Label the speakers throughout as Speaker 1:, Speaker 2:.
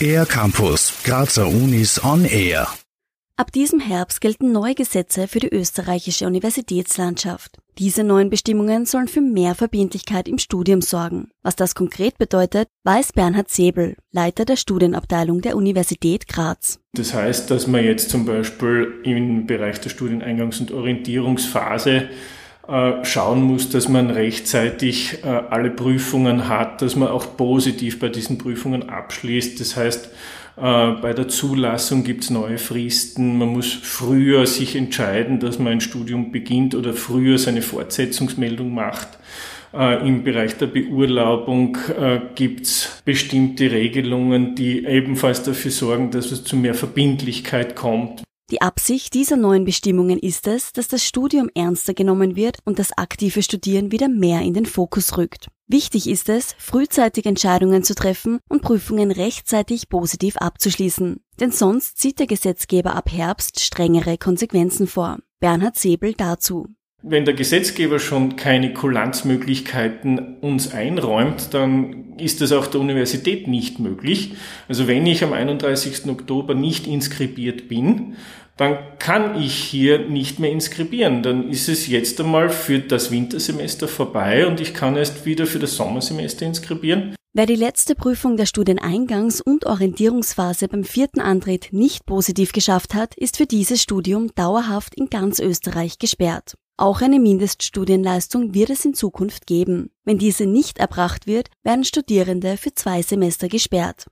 Speaker 1: Air Campus, Grazer Unis on Air.
Speaker 2: Ab diesem Herbst gelten neue Gesetze für die österreichische Universitätslandschaft. Diese neuen Bestimmungen sollen für mehr Verbindlichkeit im Studium sorgen. Was das konkret bedeutet, weiß Bernhard Säbel, Leiter der Studienabteilung der Universität Graz.
Speaker 3: Das heißt, dass man jetzt zum Beispiel im Bereich der Studieneingangs- und Orientierungsphase schauen muss, dass man rechtzeitig äh, alle Prüfungen hat, dass man auch positiv bei diesen Prüfungen abschließt. Das heißt, äh, bei der Zulassung gibt es neue Fristen. Man muss früher sich entscheiden, dass man ein Studium beginnt oder früher seine Fortsetzungsmeldung macht. Im Bereich der Beurlaubung gibt es bestimmte Regelungen, die ebenfalls dafür sorgen, dass es zu mehr Verbindlichkeit kommt.
Speaker 2: Die Absicht dieser neuen Bestimmungen ist es, dass das Studium ernster genommen wird und das aktive Studieren wieder mehr in den Fokus rückt. Wichtig ist es, frühzeitig Entscheidungen zu treffen und Prüfungen rechtzeitig positiv abzuschließen. Denn sonst sieht der Gesetzgeber ab Herbst strengere Konsequenzen vor. Bernhard Säbel dazu.
Speaker 3: Wenn der Gesetzgeber schon keine Kulanzmöglichkeiten uns einräumt, dann ist das auch der Universität nicht möglich. Also wenn ich am 31. Oktober nicht inskribiert bin, dann kann ich hier nicht mehr inskribieren. Dann ist es jetzt einmal für das Wintersemester vorbei und ich kann erst wieder für das Sommersemester inskribieren.
Speaker 2: Wer die letzte Prüfung der Studieneingangs- und Orientierungsphase beim vierten Antritt nicht positiv geschafft hat, ist für dieses Studium dauerhaft in ganz Österreich gesperrt. Auch eine Mindeststudienleistung wird es in Zukunft geben. Wenn diese nicht erbracht wird, werden Studierende für zwei Semester gesperrt.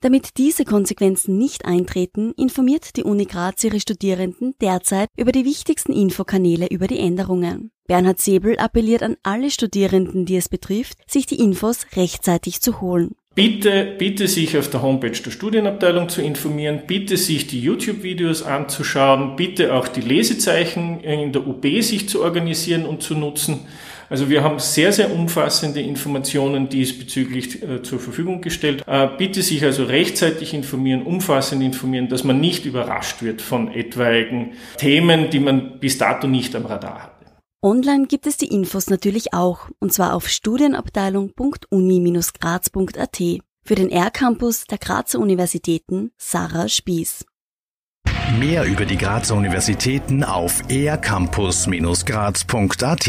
Speaker 2: Damit diese Konsequenzen nicht eintreten, informiert die Uni Graz ihre Studierenden derzeit über die wichtigsten Infokanäle über die Änderungen. Bernhard Säbel appelliert an alle Studierenden, die es betrifft, sich die Infos rechtzeitig zu holen.
Speaker 3: Bitte, bitte sich auf der Homepage der Studienabteilung zu informieren, bitte sich die YouTube-Videos anzuschauen, bitte auch die Lesezeichen in der UB sich zu organisieren und zu nutzen. Also wir haben sehr, sehr umfassende Informationen diesbezüglich äh, zur Verfügung gestellt. Äh, bitte sich also rechtzeitig informieren, umfassend informieren, dass man nicht überrascht wird von etwaigen Themen, die man bis dato nicht am Radar hat.
Speaker 2: Online gibt es die Infos natürlich auch, und zwar auf studienabteilung.uni-graz.at. Für den R-Campus der Grazer Universitäten Sarah Spieß.
Speaker 1: Mehr über die Grazer Universitäten auf ercampus-graz.at